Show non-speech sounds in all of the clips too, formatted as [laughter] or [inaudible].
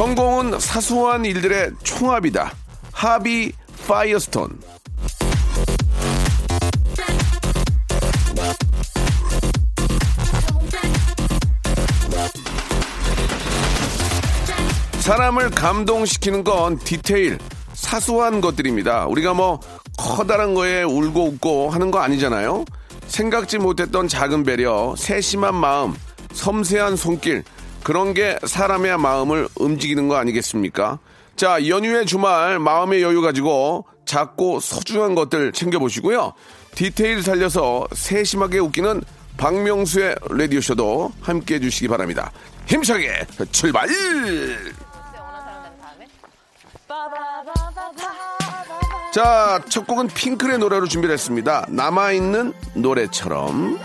성공은 사소한 일들의 총합이다 하비 파이어스톤 사람을 감동시키는 건 디테일, 사소한 것들입니다. 우리가 뭐 커다란 거에 울고 웃고 하는 거 아니잖아요. 생각지 못했던 작은 배려, 세심한 마음, 섬세한 손길, 그런 게 사람의 마음을 움직이는 거 아니겠습니까? 자, 연휴의 주말 마음의 여유 가지고 작고 소중한 것들 챙겨보시고요. 디테일 살려서 세심하게 웃기는 박명수의 라디오쇼도 함께 해주시기 바랍니다. 힘차게 출발! 자, 첫 곡은 핑클의 노래로 준비를 했습니다. 남아있는 노래처럼.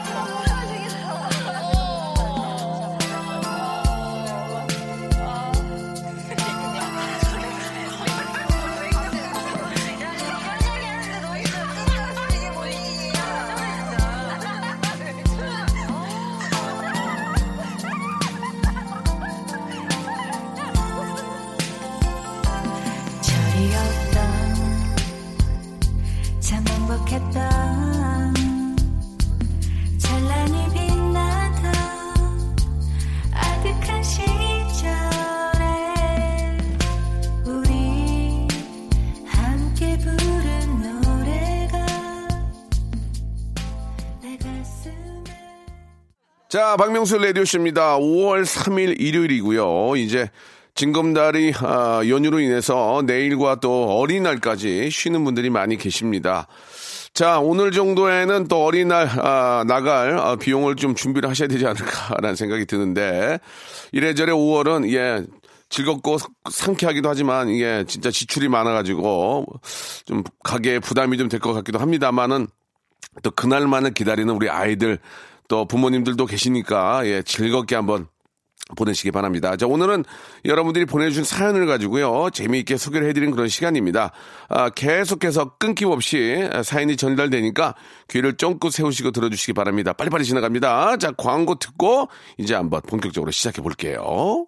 자, 박명수 라디오쇼입니다. 5월 3일 일요일이고요. 이제 징검다리 아, 연휴로 인해서 내일과 또 어린날까지 쉬는 분들이 많이 계십니다. 자, 오늘 정도에는 또 어린날 아, 나갈 아, 비용을 좀 준비를 하셔야 되지 않을까라는 생각이 드는데 이래저래 5월은 예 즐겁고 상쾌하기도 하지만 이게 진짜 지출이 많아가지고 좀 가게에 부담이 좀 될 것 같기도 합니다만은 또 그날만을 기다리는 우리 아이들 또 부모님들도 계시니까 예 즐겁게 한번 보내시기 바랍니다. 자, 오늘은 여러분들이 보내주신 사연을 가지고요. 재미있게 소개를 해드린 그런 시간입니다. 아, 계속해서 끊김없이 사연이 전달되니까 귀를 쫑긋 세우시고 들어주시기 바랍니다. 빨리빨리 지나갑니다. 자, 광고 듣고 이제 한번 본격적으로 시작해 볼게요.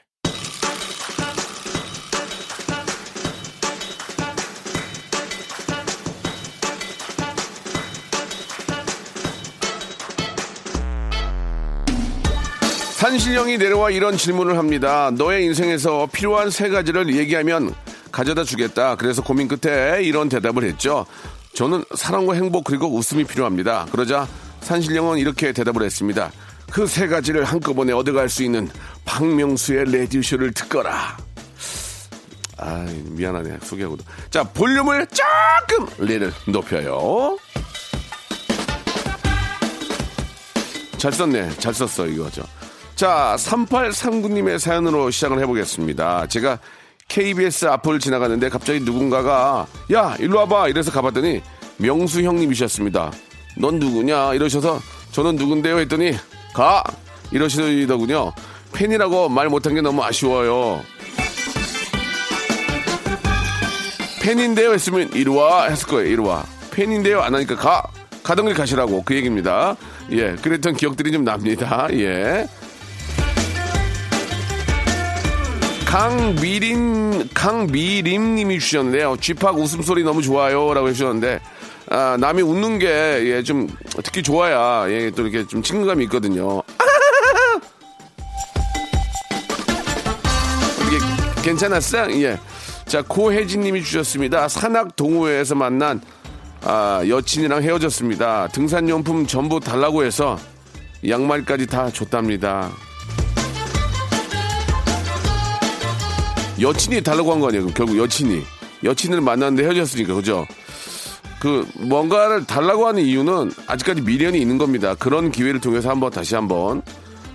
산신령이 내려와 이런 질문을 합니다. 너의 인생에서 필요한 세 가지를 얘기하면 가져다 주겠다. 그래서 고민 끝에 이런 대답을 했죠. 저는 사랑과 행복 그리고 웃음이 필요합니다. 그러자 산신령은 이렇게 대답을 했습니다. 그 세 가지를 한꺼번에 얻어갈 수 있는 박명수의 레디오쇼를 듣거라. 아 미안하네 소개하고도. 자 볼륨을 조금 레를 높여요. 잘 썼네. 잘 썼어, 이거죠. 자, 3839님의 사연으로 시작을 해보겠습니다. 제가 KBS 앞을 지나가는데 갑자기 누군가가, 야, 일로 와봐! 이래서 가봤더니 명수 형님이셨습니다. 넌 누구냐? 이러셔서 저는 누군데요? 했더니, 가! 이러시더군요. 팬이라고 말 못한 게 너무 아쉬워요. 팬인데요? 했으면 이리 와! 했을 거예요, 이리 와. 팬인데요? 안 하니까 가! 가던 길 가시라고 그 얘기입니다. 예, 그랬던 기억들이 좀 납니다. 예. 강미림, 강미림님이 주셨는데요. 쥐팍 웃음소리 너무 좋아요. 라고 해주셨는데, 아, 남이 웃는 게, 예, 좀, 특히 좋아야, 예, 또 이렇게 좀 친근감이 있거든요. [laughs] 이게 괜찮았어? 예. 자, 고혜진님이 주셨습니다. 산악 동호회에서 만난 아, 여친이랑 헤어졌습니다. 등산용품 전부 달라고 해서 양말까지 다 줬답니다. 여친이 달라고 한 거 아니에요? 결국 여친이. 여친을 만났는데 헤어졌으니까, 그죠? 그, 뭔가를 달라고 하는 이유는 아직까지 미련이 있는 겁니다. 그런 기회를 통해서 한번 다시 한번,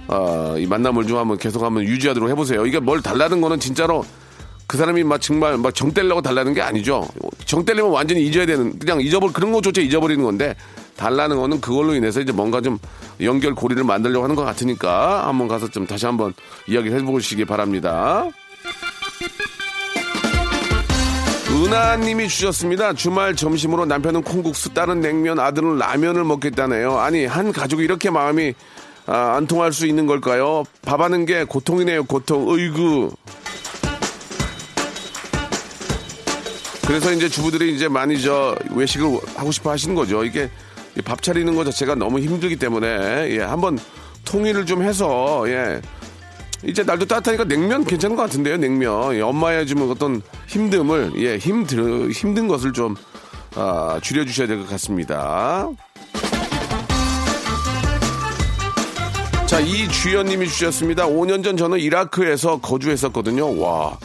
어, 이 만남을 좀 한번 계속 한번 유지하도록 해보세요. 이게 뭘 달라는 거는 진짜로 그 사람이 막 정말 막 정 떼려고 달라는 게 아니죠. 정 떼려면 완전히 잊어야 되는, 그냥 잊어버, 그런 것조차 잊어버리는 건데, 달라는 거는 그걸로 인해서 이제 뭔가 좀 연결 고리를 만들려고 하는 것 같으니까 한번 가서 좀 다시 한번 이야기를 해보시기 바랍니다. 은하님이 주셨습니다. 주말 점심으로 남편은 콩국수, 딸은 냉면, 아들은 라면을 먹겠다네요. 아니 한 가족이 이렇게 마음이 아, 안 통할 수 있는 걸까요? 밥하는 게 고통이네요. 고통. 어이구. 그래서 이제 주부들이 이제 많이 저 외식을 하고 싶어 하시는 거죠. 이게 이밥 차리는 것 자체가 너무 힘들기 때문에 예, 한번 통일을 좀 해서 예. 이제 날도 따뜻하니까 냉면 괜찮은 것 같은데요. 냉면 예, 엄마의 좀 어떤 힘듦을 예, 힘들 힘든 것을 좀 아, 줄여주셔야 될 것 같습니다. 자, 이주연님이 주셨습니다. 5년 전 저는 이라크에서 거주했었거든요. 와,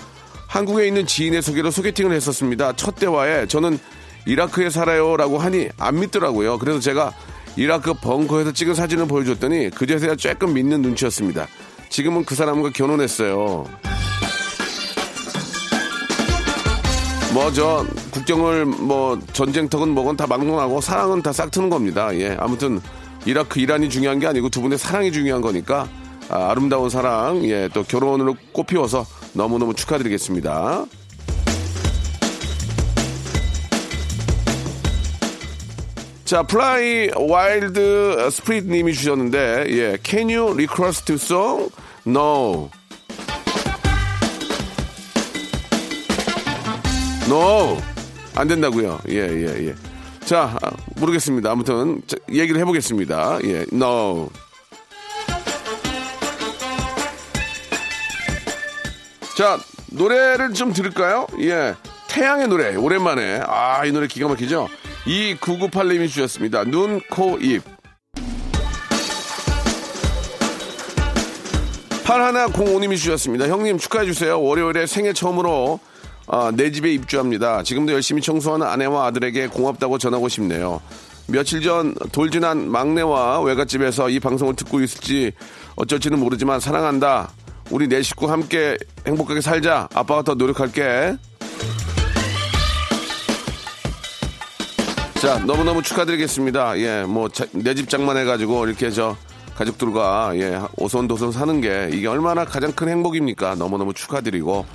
한국에 있는 지인의 소개로 소개팅을 했었습니다. 첫 대화에 저는 이라크에 살아요 라고 하니 안 믿더라고요. 그래서 제가 이라크 벙커에서 찍은 사진을 보여줬더니 그제서야 조금 믿는 눈치였습니다. 지금은 그 사람과 결혼했어요. 뭐 저 국경을 뭐 전쟁터건 뭐건 다 막론하고 사랑은 다 싹 트는 겁니다. 예, 아무튼 이라크 이란이 중요한 게 아니고 두 분의 사랑이 중요한 거니까 아름다운 사랑 예 또 결혼으로 꽃피워서 너무 너무 축하드리겠습니다. 자, Fly Wild Spirit 님이 주셨는데, 예, Can you request? No. No. 안 된다고요. 예, 예, 예. 자, 아, 모르겠습니다. 아무튼 자, 얘기를 해보겠습니다. 예, No. 자, 노래를 좀 들을까요? 예. 태양의 노래, 오랜만에. 아, 이 노래 기가 막히죠? 2998님이 주셨습니다. 눈, 코, 입. 8105님이 주셨습니다. 형님 축하해주세요. 월요일에 생애 처음으로 아, 내 집에 입주합니다. 지금도 열심히 청소하는 아내와 아들에게 고맙다고 전하고 싶네요. 며칠 전 돌진한 막내와 외갓집에서 이 방송을 듣고 있을지 어쩔지는 모르지만 사랑한다. 우리 네 식구 함께 행복하게 살자. 아빠가 더 노력할게. 자, 너무너무 축하드리겠습니다. 예, 뭐, 내 집 장만해가지고 이렇게 저 가족들과 예, 오손도손 사는 게 이게 얼마나 가장 큰 행복입니까? 너무너무 축하드리고,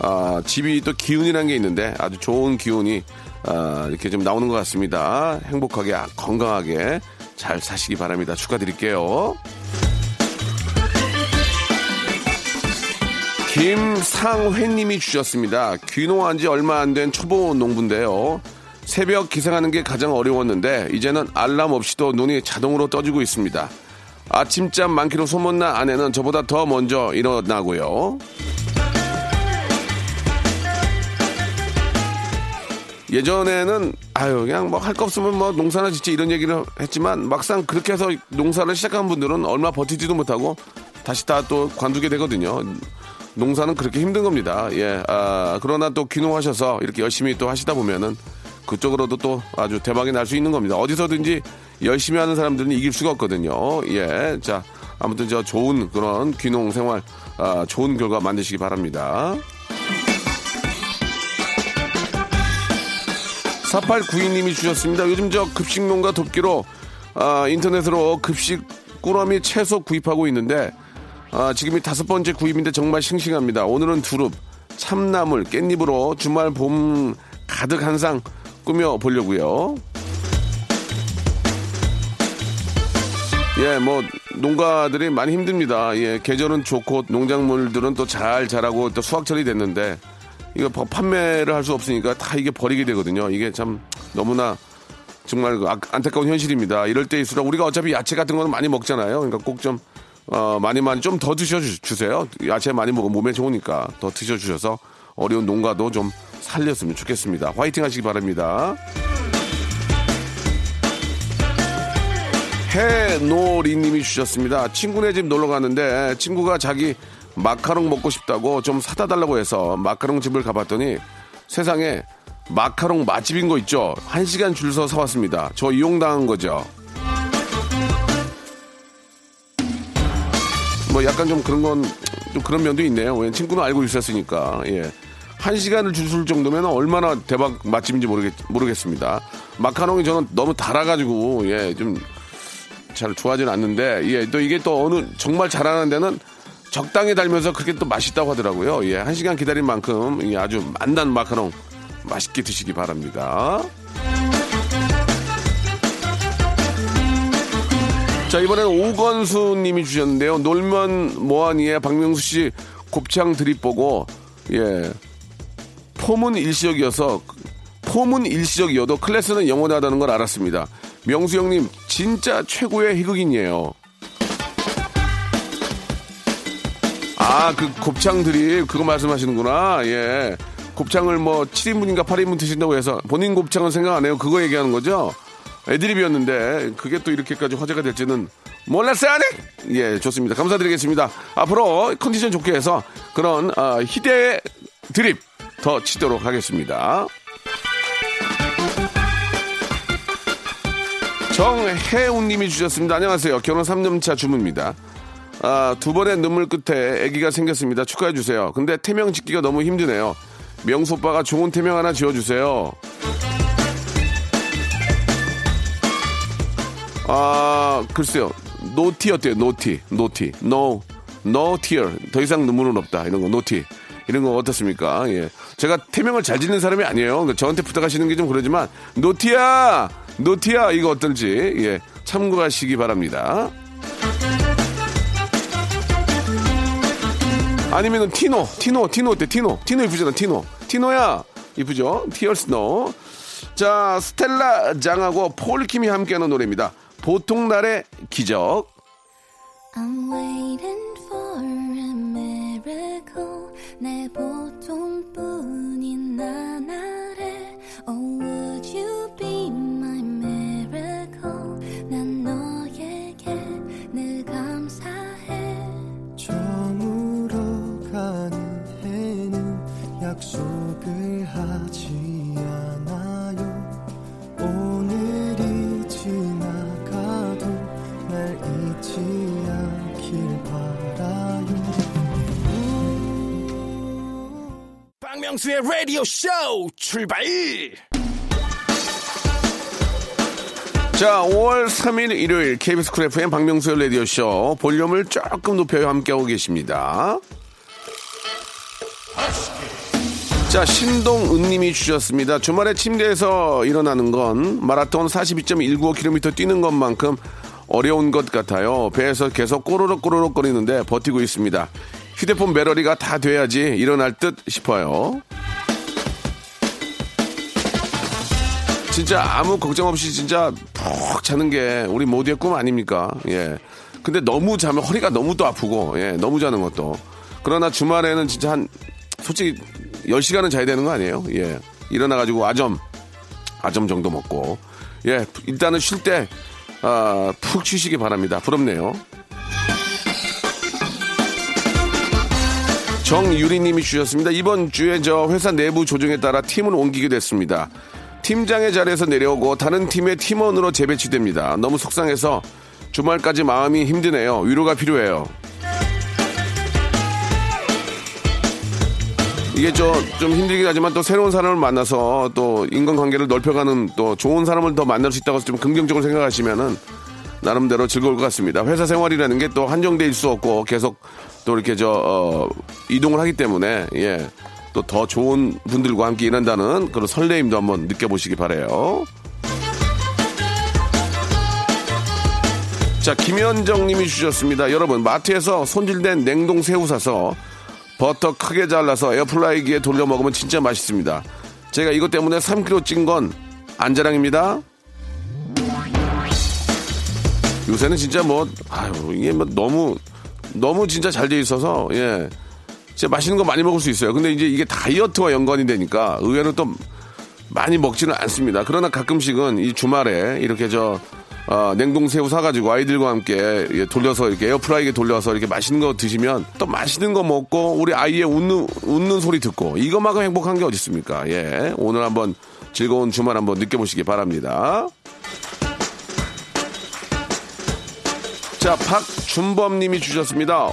아, 집이 또 기운이라는 게 있는데 아주 좋은 기운이 아, 이렇게 좀 나오는 것 같습니다. 행복하게, 아, 건강하게 잘 사시기 바랍니다. 축하드릴게요. 김상회님이 주셨습니다. 귀농한 지 얼마 안 된 초보 농부인데요. 새벽 기상하는 게 가장 어려웠는데 이제는 알람 없이도 눈이 자동으로 떠지고 있습니다. 아침잠 많기로 소문난 아내는 저보다 더 먼저 일어나고요. 예전에는 아유 그냥 뭐 할 거 없으면 뭐 농사나 짓지 이런 얘기를 했지만 막상 그렇게 해서 농사를 시작한 분들은 얼마 버티지도 못하고 다시 다 또 관두게 되거든요. 농사는 그렇게 힘든 겁니다. 예, 아, 그러나 또 귀농하셔서 이렇게 열심히 또 하시다 보면은 그쪽으로도 또 아주 대박이 날 수 있는 겁니다. 어디서든지 열심히 하는 사람들은 이길 수가 없거든요. 예, 자, 아무튼 저 좋은 그런 귀농 생활, 아, 좋은 결과 만드시기 바랍니다. 4892님이 주셨습니다. 요즘 저 급식농가 돕기로 아, 인터넷으로 급식 꾸러미 채소 구입하고 있는데 아, 지금이 다섯 번째 구입인데 정말 싱싱합니다. 오늘은 두릅, 참나물, 깻잎으로 주말 봄 가득 한 상 꾸며 보려고요. 예, 뭐 농가들이 많이 힘듭니다. 예, 계절은 좋고 농작물들은 또 잘 자라고 또 수확철이 됐는데 이거 파- 판매를 할 수 없으니까 다 이게 버리게 되거든요. 이게 참 너무나 정말 그 아- 안타까운 현실입니다. 이럴 때일수록 우리가 어차피 야채 같은 거는 많이 먹잖아요. 그러니까 꼭좀 어, 많이 많이 좀 더 드셔주세요. 야채 많이 먹으면 몸에 좋으니까 더 드셔주셔서 어려운 농가도 좀 살렸으면 좋겠습니다. 화이팅 하시기 바랍니다. 해노리님이 주셨습니다. 친구네 집 놀러 갔는데 친구가 자기 마카롱 먹고 싶다고 좀 사다 달라고 해서 마카롱 집을 가봤더니 세상에 마카롱 맛집인 거 있죠. 한 시간 줄 서 사왔습니다. 저 이용당한 거죠. 뭐 약간 좀 그런 건 좀 그런 면도 있네요. 왜냐면 친구는 알고 있었으니까. 예. 한 시간을 줄설 정도면 얼마나 대박 맛집인지 모르겠, 모르겠습니다. 마카롱이 저는 너무 달아가지고, 예, 좀 잘 좋아하지는 않는데, 예, 또 이게 또 어느, 정말 잘하는 데는 적당히 달면서 그렇게 또 맛있다고 하더라고요. 예, 한 시간 기다린 만큼 예, 아주 만난 마카롱 맛있게 드시기 바랍니다. 자, 이번엔 오건수 님이 주셨는데요. 놀면 뭐하니에 박명수 씨 곱창 드립 보고, 예. 폼은 일시적이어서, 폼은 일시적이어도 클래스는 영원하다는 걸 알았습니다. 명수 형님, 진짜 최고의 희극인이에요. 아, 그 곱창 드립, 그거 말씀하시는구나. 예. 곱창을 뭐 7인분인가 8인분 드신다고 해서 본인 곱창은 생각 안 해요. 그거 얘기하는 거죠? 애드립이었는데 그게 또 이렇게까지 화제가 될지는 몰랐어요, 네? 예, 좋습니다. 감사드리겠습니다. 앞으로 컨디션 좋게 해서 그런 아, 희대의 드립 더 치도록 하겠습니다. 정혜운님이 주셨습니다. 안녕하세요. 결혼 3년차 주부입니다. 아, 두 번의 눈물 끝에 아기가 생겼습니다. 축하해 주세요. 근데 태명 짓기가 너무 힘드네요. 명수 오빠가 좋은 태명 하나 지어 주세요. 아, 글쎄요. No tear 어때요? No tear. No tear. No. No tear. 더 이상 눈물은 없다. 이런 거. No tear. 이런 거 어떻습니까? 예. 제가 태명을 잘 짓는 사람이 아니에요. 저한테 부탁하시는 게 좀 그렇지만 노티야! 노티야! 이거 어떨지 예. 참고하시기 바랍니다. 아니면은 티노, 티노, 티노 어때? 티노. 티노 이쁘잖아. 티노. 티노야. 이쁘죠? 티얼스노. 자, 스텔라 장하고 폴킴이 함께하는 노래입니다. 보통 날의 기적. I'm waiting 박명수의 라디오 쇼 출발! 자, 5월 3일 일요일 KBS 쿨 FM 박명수의 라디오 쇼 볼륨을 조금 높여요 함께하고 계십니다. 자, 신동은님이 주셨습니다. 주말에 침대에서 일어나는 건 마라톤 42.195km 뛰는 것만큼 어려운 것 같아요. 배에서 계속 꼬르륵 꼬르륵 거리는데 버티고 있습니다. 휴대폰 배터리가 다 돼야지 일어날 듯 싶어요. 진짜 아무 걱정 없이 진짜 푹 자는 게 우리 모두의 꿈 아닙니까? 예. 근데 너무 자면 허리가 너무 또 아프고, 예, 너무 자는 것도. 그러나 주말에는 진짜 한, 솔직히 10시간은 자야 되는 거 아니에요? 예. 일어나가지고 아점, 아점 정도 먹고. 예, 일단은 쉴 때, 아, 푹 쉬시기 바랍니다. 부럽네요. 정유리님이 주셨습니다. 이번 주에 저 회사 내부 조정에 따라 팀을 옮기게 됐습니다. 팀장의 자리에서 내려오고 다른 팀의 팀원으로 재배치됩니다. 너무 속상해서 주말까지 마음이 힘드네요. 위로가 필요해요. 이게 저 좀 힘들긴 하지만 또 새로운 사람을 만나서 또 인간관계를 넓혀가는 또 좋은 사람을 더 만날 수 있다고 좀 긍정적으로 생각하시면은 나름대로 즐거울 것 같습니다. 회사 생활이라는 게또 있을 수 없고 계속 또 이렇게 저 어, 이동을 하기 때문에 예. 또 더 좋은 분들과 함께 일한다는 그런 설레임도 한번 느껴보시기 바래요. 자, 김현정 님이 주셨습니다. 여러분, 마트에서 손질된 냉동 새우 사서 버터 크게 잘라서 에어프라이기에 돌려 먹으면 진짜 맛있습니다. 제가 이것 때문에 3kg 찐 건 안자랑입니다. 요새는 진짜 뭐, 아유, 이게 뭐 너무, 너무 진짜 잘 돼 있어서, 예. 진짜 맛있는 거 많이 먹을 수 있어요. 근데 이제 이게 다이어트와 연관이 되니까 의외로 또 많이 먹지는 않습니다. 그러나 가끔씩은 이 주말에 이렇게 저, 어, 냉동 새우 사가지고 아이들과 함께 예, 돌려서 이렇게 에어프라이기에 돌려서 이렇게 맛있는 거 드시면 또 맛있는 거 먹고 우리 아이의 웃는, 웃는 소리 듣고 이것만큼 행복한 게 어디 있습니까? 예. 오늘 한번 즐거운 주말 한번 느껴보시기 바랍니다. 자, 박준범 님이 주셨습니다.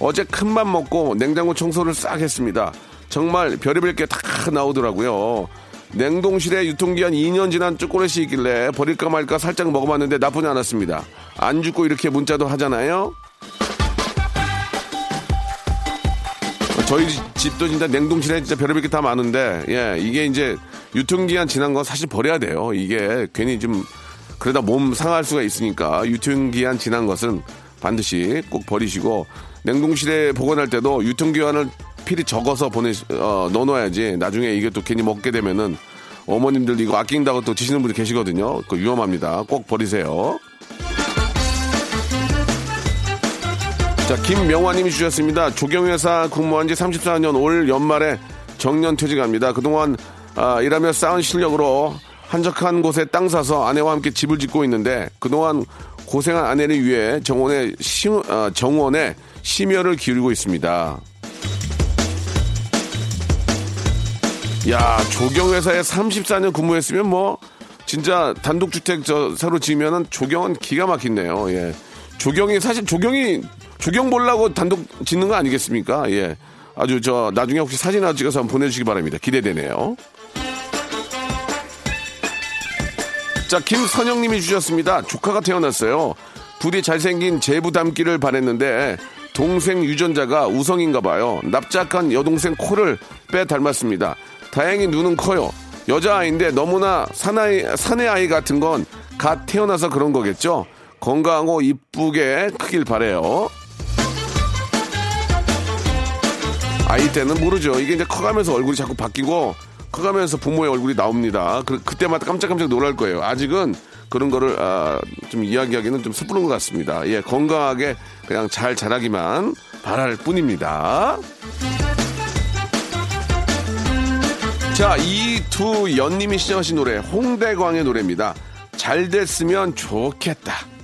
어제 큰맘 먹고 냉장고 청소를 싹 했습니다. 정말 별의별 게 다 나오더라고요. 냉동실에 유통기한 2년 지난 초콜릿이 있길래 버릴까 말까 살짝 먹어봤는데 나쁘지 않았습니다. 안 죽고 이렇게 문자도 하잖아요. 저희 집도 진짜 냉동실에 진짜 별의별 게 다 많은데, 예, 이게 이제 유통기한 지난 건 사실 버려야 돼요. 이게 괜히 좀 그러다 몸 상할 수가 있으니까 유통기한 지난 것은 반드시 꼭 버리시고 냉동실에 보관할 때도 유통기한을 필히 적어서 보내 어, 넣어놔야지 나중에 이게 또 괜히 먹게 되면은 어머님들 이거 아낀다고 또 드시는 분이 계시거든요. 그 위험합니다. 꼭 버리세요. 자, 김명화님이 주셨습니다. 조경회사 근무한 지 34년 올 연말에 정년 퇴직합니다. 그동안 아, 일하며 쌓은 실력으로 한적한 곳에 땅 사서 아내와 함께 집을 짓고 있는데 그동안 고생한 아내를 위해 정원에 시, 아, 정원에 심혈을 기울이고 있습니다. 야, 조경회사에 34년 근무했으면 뭐, 진짜 단독주택 저 새로 지으면은 조경은 기가 막힌네요. 예. 조경이, 사실 조경이, 조경 보려고 단독 짓는 거 아니겠습니까? 예. 아주 저, 나중에 혹시 사진 하나 찍어서 한번 보내주시기 바랍니다. 기대되네요. 자, 김선영님이 주셨습니다. 조카가 태어났어요. 부디 잘생긴 제부 닮기를 바랬는데 동생 유전자가 우성인가 봐요. 납작한 여동생 코를 빼 닮았습니다. 다행히 눈은 커요. 여자아이인데 너무나 사나이, 사내 아이 같은 건 갓 태어나서 그런 거겠죠? 건강하고 이쁘게 크길 바래요. 아이 때는 모르죠. 이게 이제 커가면서 얼굴이 자꾸 바뀌고 커가면서 부모의 얼굴이 나옵니다. 그, 그때마다 깜짝깜짝 놀랄 거예요. 아직은 그런 거를 아, 좀 이야기하기는 좀 섣부른 것 같습니다. 예, 건강하게 그냥 잘 자라기만 바랄 뿐입니다. 자, 이두연님이 시청하신 노래 홍대광의 노래입니다. 잘 됐으면 좋겠다.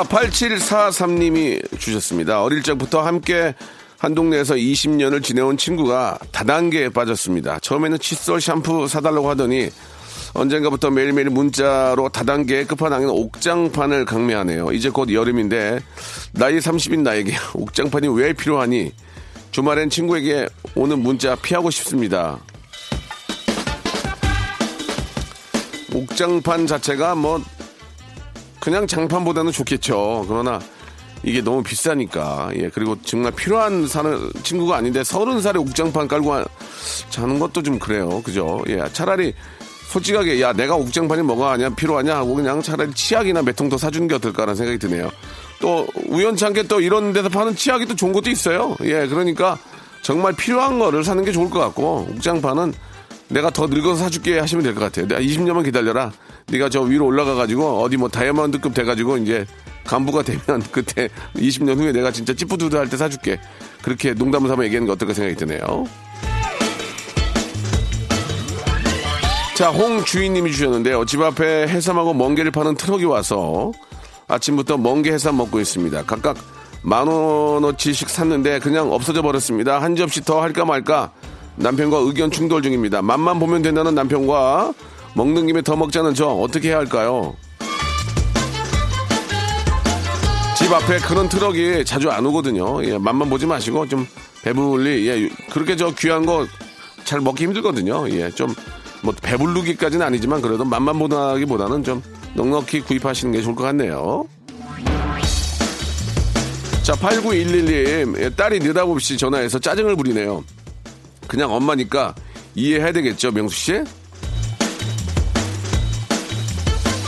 자, 8743님이 주셨습니다. 어릴 적부터 함께 한 동네에서 20년을 지내온 친구가 다단계에 빠졌습니다. 처음에는 칫솔 샴푸 사달라고 하더니 언젠가부터 매일매일 문자로 다단계의 끝판왕인 옥장판을 강매하네요. 이제 곧 여름인데 나이 30인 나에게 [laughs] 옥장판이 왜 필요하니? 주말엔 친구에게 오는 문자 피하고 싶습니다. 옥장판 자체가 뭐 그냥 장판보다는 좋겠죠. 그러나 이게 너무 비싸니까. 예, 그리고 정말 필요한 사는 친구가 아닌데 서른 살에 옥장판 깔고 하- 자는 것도 좀 그래요. 그죠? 예, 차라리 솔직하게 야 내가 옥장판이 뭐가 하냐 필요하냐 하고 그냥 차라리 치약이나 더 사주는 게 어떨까라는 생각이 드네요. 또 우연찮게 또 이런 데서 파는 치약이 또 좋은 것도 있어요. 예, 그러니까 정말 필요한 거를 사는 게 좋을 것 같고 옥장판은 내가 더 늙어서 사줄게 하시면 될 것 같아요. 내가 20년만 기다려라. 네가 저 위로 올라가 가지고 어디 뭐 다이아몬드급 돼 가지고 이제 간부가 되면 [laughs] 그때 20년 후에 내가 진짜 찌뿌두두할 때 사줄게. 그렇게 농담을 삼아 얘기하는 게 어떨까 생각이 드네요. 자, 홍 주인님이 주셨는데요. 집 앞에 해삼하고 멍게를 파는 트럭이 와서 아침부터 멍게 해삼 먹고 있습니다. 각각 만 원어치씩 샀는데 그냥 없어져 버렸습니다. 한 접시 더 할까 말까 남편과 의견 충돌 중입니다. 맛만 보면 된다는 남편과 먹는 김에 더 먹자는 저 어떻게 해야 할까요? 집 앞에 그런 트럭이 자주 안 오거든요. 예, 맛만 보지 마시고 좀 배불리 예, 그렇게 저 귀한 거 잘 먹기 힘들거든요. 예, 좀 뭐 배부르기까지는 아니지만 그래도 맛만 보다기보다는 좀 넉넉히 구입하시는 게 좋을 것 같네요. 자, 8911님, 딸이 느닷없이 전화해서 짜증을 부리네요. 그냥 엄마니까 이해해야 되겠죠, 명수 씨?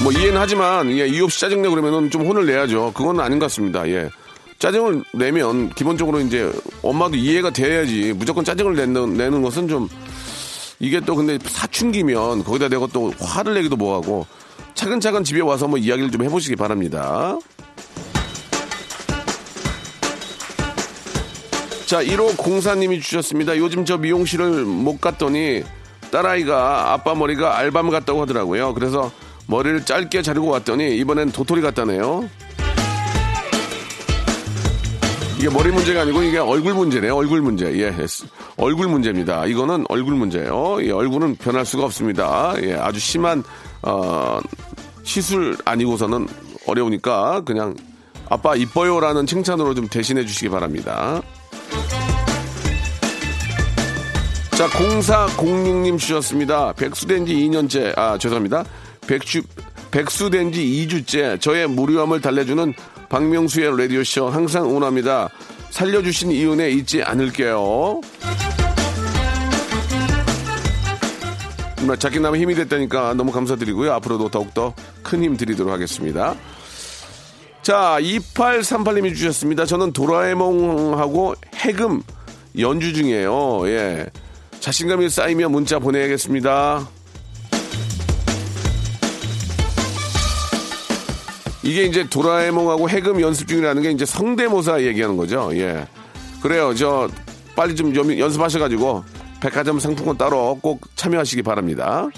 뭐 이해는 하지만 예, 이유 없이 짜증내 그러면은 좀 혼을 내야죠. 그건 아닌 것 같습니다. 예. 짜증을 내면 기본적으로 이제 엄마도 이해가 돼야지 무조건 짜증을 내는, 내는 것은 좀 이게 또 근데 사춘기면 거기다 대고 또 화를 내기도 뭐하고 차근차근 집에 와서 뭐 이야기를 좀 해보시기 바랍니다. 자, 1호 공사님이 주셨습니다. 요즘 저 미용실을 못 갔더니 딸아이가 아빠 머리가 알밤 같다고 하더라고요. 그래서 머리를 짧게 자르고 왔더니 이번엔 도토리 같다네요. 이게 머리 문제가 아니고 이게 얼굴 문제네요. 얼굴 문제. 예. 얼굴 문제입니다. 이거는 얼굴 문제예요. 예, 얼굴은 변할 수가 없습니다. 예. 아주 심한 어, 시술 아니고서는 어려우니까 그냥 아빠 이뻐요라는 칭찬으로 좀 대신해 주시기 바랍니다. 자, 0406님 주셨습니다. 백수된 지 2년째, 아, 죄송합니다. 백수, 백수된 지 2주째 저의 무료함을 달래주는 박명수의 라디오쇼 항상 응원합니다. 살려주신 이은혜 잊지 않을게요. 작긴 나면 힘이 됐다니까 너무 감사드리고요. 앞으로도 더욱더 큰 힘 드리도록 하겠습니다. 자, 2838님이 주셨습니다. 저는 도라에몽하고 해금 연주 중이에요. 예. 자신감이 쌓이면 문자 보내야겠습니다. 이게 이제 도라에몽하고 해금 연습 중이라는 게 이제 성대모사 얘기하는 거죠. 예. 그래요. 저 빨리 좀 연- 연습하셔가지고 백화점 상품권 따로 꼭 참여하시기 바랍니다.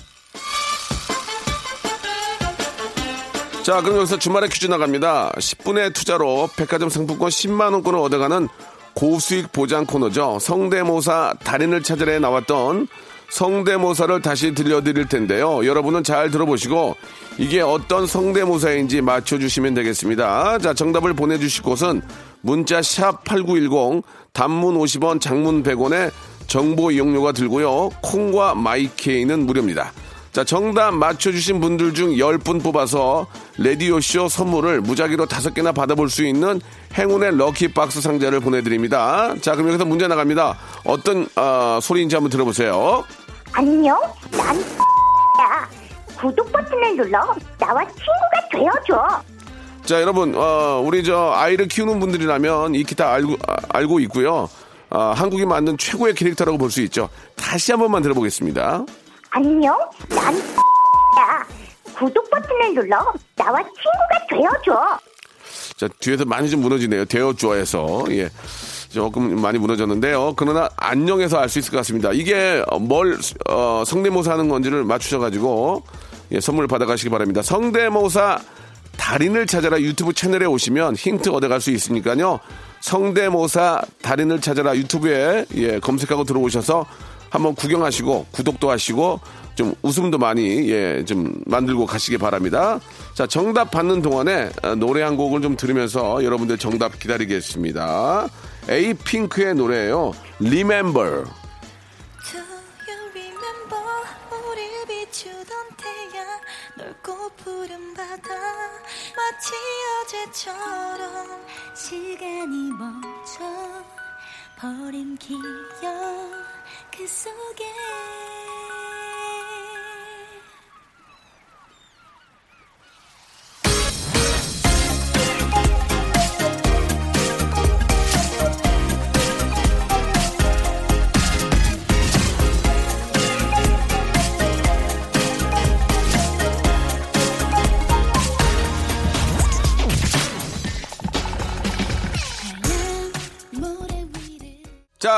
자, 그럼 여기서 주말에 퀴즈 나갑니다. 10분의 투자로 백화점 상품권 10만원권을 얻어가는 고수익 보장 코너죠. 성대모사 달인을 찾으러 나왔던 성대모사를 다시 들려드릴 텐데요. 여러분은 잘 들어보시고 이게 어떤 성대모사인지 맞춰주시면 되겠습니다. 자, 정답을 보내주실 곳은 문자 샵 8910 단문 50원 장문 100원에 정보 이용료가 들고요. 콩과 마이케이는 무료입니다. 자, 정답 맞춰주신 분들 중 10분 뽑아서 레디오쇼 선물을 무작위로 5개나 받아볼 수 있는 행운의 럭키박스 상자를 보내드립니다. 자, 그럼 여기서 문제 나갑니다. 어떤, 어, 소리인지 한번 들어보세요. 안녕, 난 야. 구독 버튼을 눌러 나와 친구가 되어줘. 자, 여러분, 어, 우리 저 아이를 키우는 분들이라면 익히 다 알고, 아, 알고 있고요. 아, 한국이 만든 최고의 캐릭터라고 볼 수 있죠. 다시 한 번만 들어보겠습니다. 안녕, 난 야. 구독 버튼을 눌러 나와 친구가 되어줘. 자, 뒤에서 많이 좀 무너지네요. 대어조에서. 예. 조금 많이 무너졌는데요. 그러나 안녕에서 알 수 있을 것 같습니다. 이게 뭘, 어, 성대모사 하는 건지를 맞추셔가지고, 예, 선물 받아가시기 바랍니다. 성대모사 달인을 찾아라 유튜브 채널에 오시면 힌트 얻어갈 수 있으니까요. 성대모사 달인을 찾아라 유튜브에, 예, 검색하고 들어오셔서 한번 구경하시고, 구독도 하시고, 좀 웃음도 많이, 예, 좀 만들고 가시기 바랍니다. 자, 정답 받는 동안에 어, 노래 한 곡을 좀 들으면서 여러분들 정답 기다리겠습니다. 에이핑크의 노래예요. Remember. 마치 어제처럼 시간이 멈춰 버린 기억 그 속에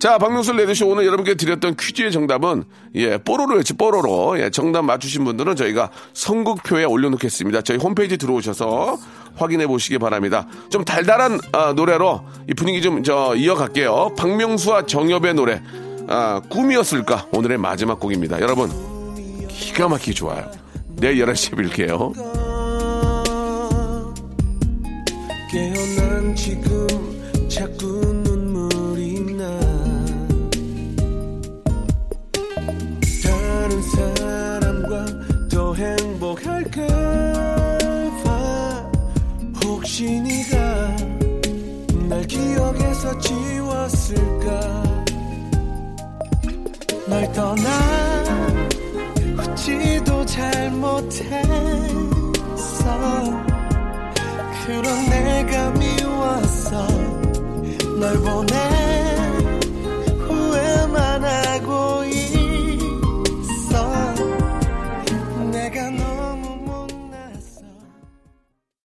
자, 박명수 레드쇼 오늘 여러분께 드렸던 퀴즈의 정답은, 예, 뽀로로였지, 뽀로로. 예, 정답 맞추신 분들은 저희가 선곡표에 올려놓겠습니다. 저희 홈페이지 들어오셔서 확인해 보시기 바랍니다. 좀 달달한 아, 노래로 이 분위기 좀 저 이어갈게요. 박명수와 정엽의 노래, 아, 꿈이었을까? 오늘의 마지막 곡입니다. 여러분, 기가 막히게 좋아요. 내일 11시에 뵐게요. 깨어난 지금 자꾸 있을까? 널 떠나 웃지도 잘못했어. 그런 내가 미웠어 널 보내 후회만 하고